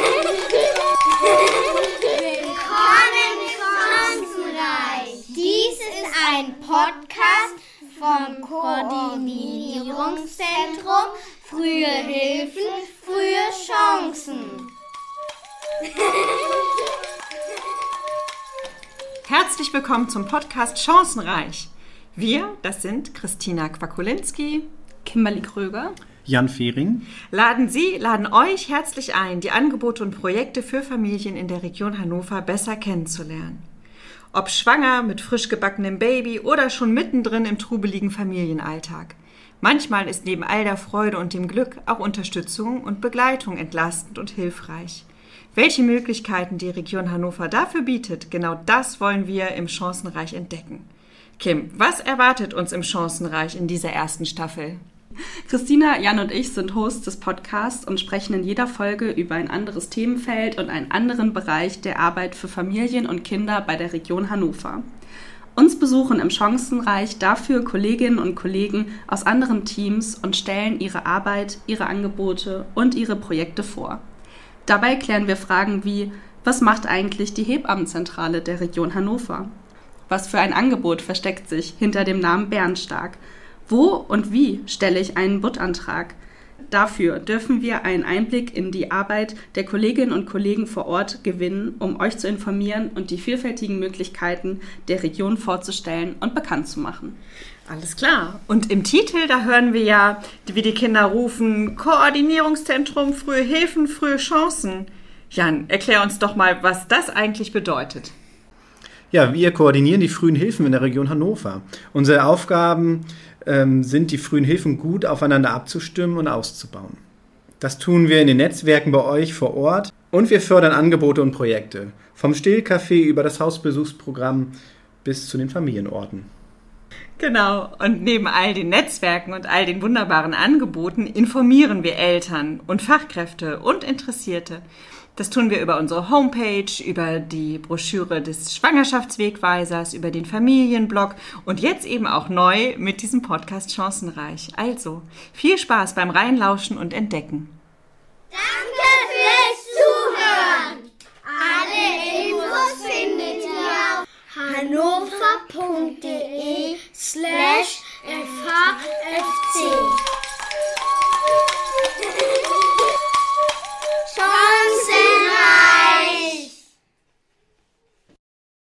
Willkommen Chancenreich. Dies ist ein Podcast vom Koordinierungszentrum Frühe Hilfen, frühe Chancen. Herzlich willkommen zum Podcast Chancenreich. Wir, das sind Christina Quakulinski, Kimberly Kröger, Jan Fehring. Laden Sie, laden euch herzlich ein, die Angebote und Projekte für Familien in der Region Hannover besser kennenzulernen. Ob schwanger, mit frisch gebackenem Baby oder schon mittendrin im trubeligen Familienalltag. Manchmal ist neben all der Freude und dem Glück auch Unterstützung und Begleitung entlastend und hilfreich. Welche Möglichkeiten die Region Hannover dafür bietet, genau das wollen wir im Chancenreich entdecken. Kim, was erwartet uns im Chancenreich in dieser ersten Staffel? Christina, Jan und ich sind Hosts des Podcasts und sprechen in jeder Folge über ein anderes Themenfeld und einen anderen Bereich der Arbeit für Familien und Kinder bei der Region Hannover. Uns besuchen im Chancenreich dafür Kolleginnen und Kollegen aus anderen Teams und stellen ihre Arbeit, ihre Angebote und ihre Projekte vor. Dabei klären wir Fragen wie, was macht eigentlich die Hebammenzentrale der Region Hannover? Was für ein Angebot versteckt sich hinter dem Namen Bernstark? Wo und wie stelle ich einen Buttantrag? Dafür dürfen wir einen Einblick in die Arbeit der Kolleginnen und Kollegen vor Ort gewinnen, um euch zu informieren und die vielfältigen Möglichkeiten der Region vorzustellen und bekannt zu machen. Alles klar. Und im Titel, da hören wir ja, wie die Kinder rufen, Koordinierungszentrum, frühe Hilfen, frühe Chancen. Jan, erklär uns doch mal, was das eigentlich bedeutet. Ja, wir koordinieren die frühen Hilfen in der Region Hannover. Unsere Aufgaben ähm, sind, die frühen Hilfen gut aufeinander abzustimmen und auszubauen. Das tun wir in den Netzwerken bei euch vor Ort und wir fördern Angebote und Projekte. Vom Stillcafé über das Hausbesuchsprogramm bis zu den Familienorten. Genau, und neben all den Netzwerken und all den wunderbaren Angeboten informieren wir Eltern und Fachkräfte und Interessierte. Das tun wir über unsere Homepage, über die Broschüre des Schwangerschaftswegweisers, über den Familienblog und jetzt eben auch neu mit diesem Podcast Chancenreich. Also, viel Spaß beim Reinlauschen und Entdecken. Danke fürs Zuhören. Alle Infos findet ihr auf hannover.de Slam.